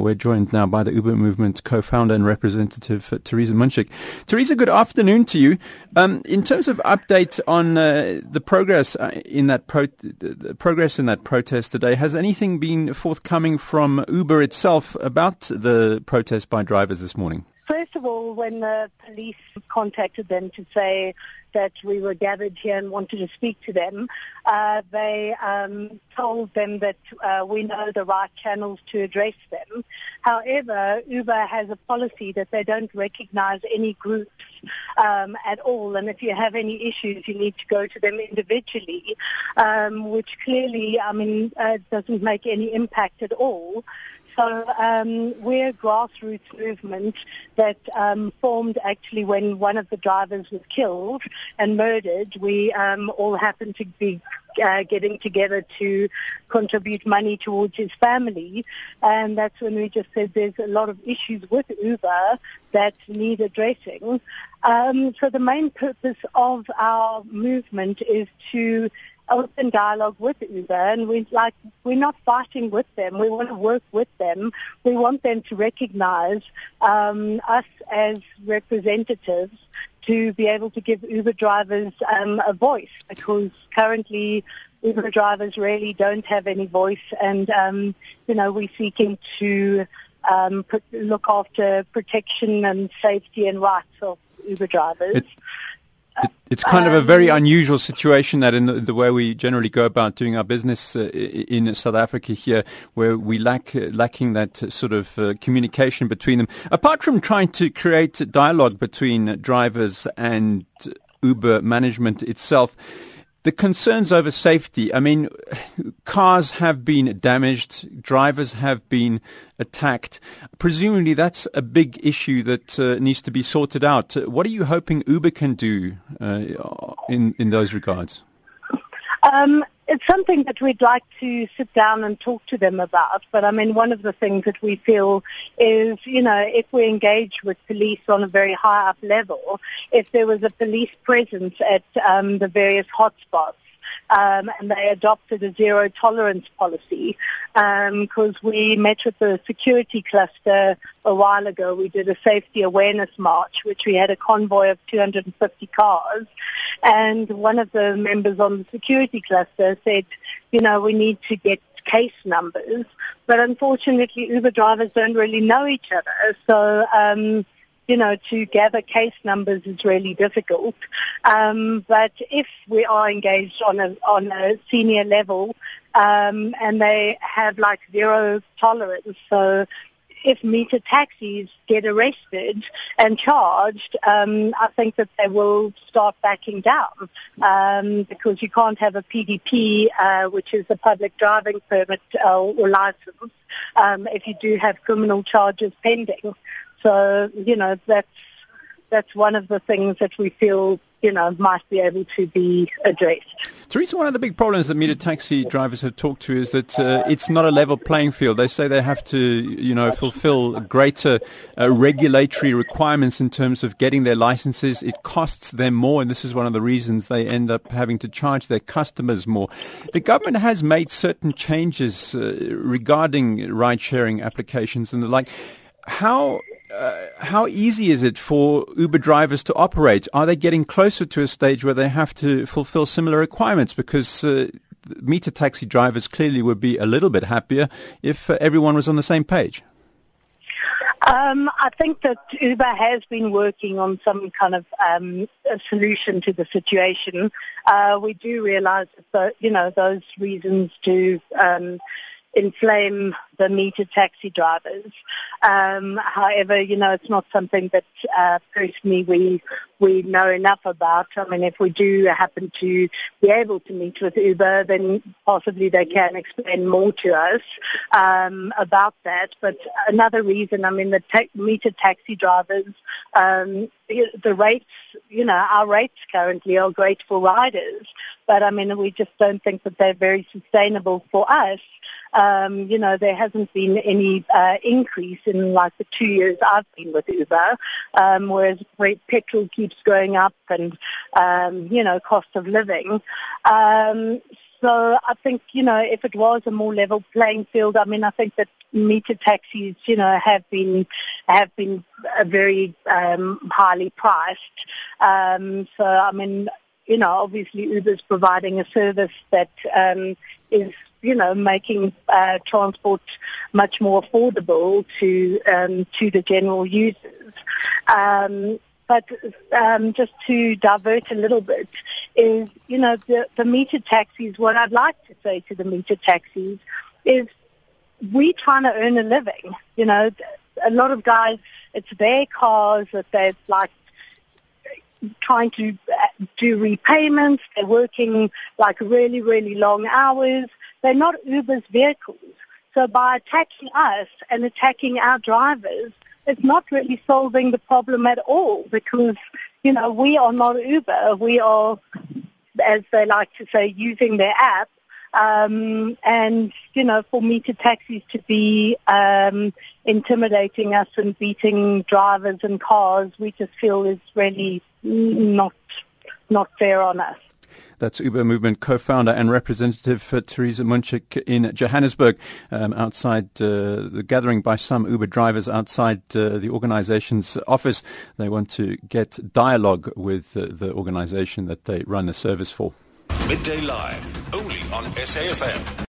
We're joined now by the Uber Movement co-founder and representative, uh, Teresa Munchik. Teresa, good afternoon to you. Um, in terms of updates on uh, the progress uh, in that pro- the progress in that protest today, has anything been forthcoming from Uber itself about the protest by drivers this morning? First of all, when the police contacted them to say that we were gathered here and wanted to speak to them, uh, they um, told them that uh, we know the right channels to address them. However, Uber has a policy that they don't recognize any groups um, at all, and if you have any issues, you need to go to them individually, um, which clearly, I mean, uh, doesn't make any impact at all. So um, we're a grassroots movement that um, formed actually when one of the drivers was killed and murdered. We um, all happened to be uh, getting together to contribute money towards his family. And that's when we just said there's a lot of issues with Uber that need addressing. Um, so the main purpose of our movement is to open dialogue with Uber, and we like we're not fighting with them. We want to work with them. We want them to recognise um, us as representatives to be able to give Uber drivers um, a voice because currently Uber drivers really don't have any voice, and um, you know we're seeking to um, look after protection and safety and rights of Uber drivers. It, it's kind um, of a very um, unusual situation that in the, the, way we generally go about doing our business uh, in South Africa here, where we lack uh, lacking that uh, sort of uh, communication between them. Apart from trying to create dialogue between drivers and Uber management itself, the concerns over safety, I mean, cars have been damaged, drivers have been attacked. Presumably that's a big issue that uh, needs to be sorted out. What are you hoping Uber can do uh, in, in those regards? Um, it's something that we'd like to sit down and talk to them about. But I mean, one of the things that we feel is, you know, if we engage with police on a very high up level, if there was a police presence at um, the various hotspots, um, and they adopted a zero tolerance policy because um, we met with the security cluster a while ago. We did a safety awareness march, which we had a convoy of 250 cars, and one of the members on the security cluster said, you know, we need to get case numbers, but unfortunately Uber drivers don't really know each other. So um, you know, to gather case numbers is really difficult. Um, but if we are engaged on a on a senior level, um, and they have like zero tolerance, so if meter taxis get arrested and charged, um, I think that they will start backing down um, because you can't have a PDP, uh, which is a public driving permit uh, or license, um, if you do have criminal charges pending. So, you know, that's, that's one of the things that we feel, you know, might be able to be addressed. Teresa, one of the big problems that meter taxi drivers have talked to is that uh, it's not a level playing field. They say they have to, you know, fulfill greater uh, regulatory requirements in terms of getting their licenses. It costs them more, and this is one of the reasons they end up having to charge their customers more. The government has made certain changes uh, regarding ride-sharing applications and the like. How uh, how easy is it for Uber drivers to operate? Are they getting closer to a stage where they have to fulfill similar requirements? Because uh, meter taxi drivers clearly would be a little bit happier if uh, everyone was on the same page. Um, I think that Uber has been working on some kind of um, solution to the situation. Uh, we do realise that, you know, those reasons do um, inflame the meter taxi drivers. Um, however, you know, it's not something that uh, personally we we know enough about. I mean, if we do happen to be able to meet with Uber, then possibly they can explain more to us um, about that. But another reason, I mean, the ta- meter taxi drivers, um, the rates, you know, our rates currently are great for riders, but I mean, we just don't think that they're very sustainable for us. Um, you know, there hasn't been any uh, increase in like the two years I've been with Uber, um, whereas petrol keeps going up and, um, you know, cost of living. Um, so I think, you know, if it was a more level playing field, I mean, I think that meter taxis, you know, have been have been very um, highly priced. Um, so I mean, you know, obviously Uber's providing a service that um, is you know, making uh, transport much more affordable to um, to the general users. Um, but um, just to divert a little bit, is you know the, the meter taxis. What I'd like to say to the meter taxis is, we're trying to earn a living. You know, a lot of guys, it's their cars that they've like trying to uh, do repayments. They're working like really, really long hours. They're not Uber's vehicles. So by attacking us and attacking our drivers, it's not really solving the problem at all because, you know, we are not Uber. We are, as they like to say, using their app. Um, and, you know, for meter taxis to be um, intimidating us and beating drivers and cars, we just feel is really not not fair on us. That's Uber Movement co-founder and representative for Theresa Munchik in Johannesburg, um, outside uh, the gathering by some Uber drivers outside uh, the organization's office. They want to get dialogue with uh, the organization that they run the service for. Midday Live, only on SAFM.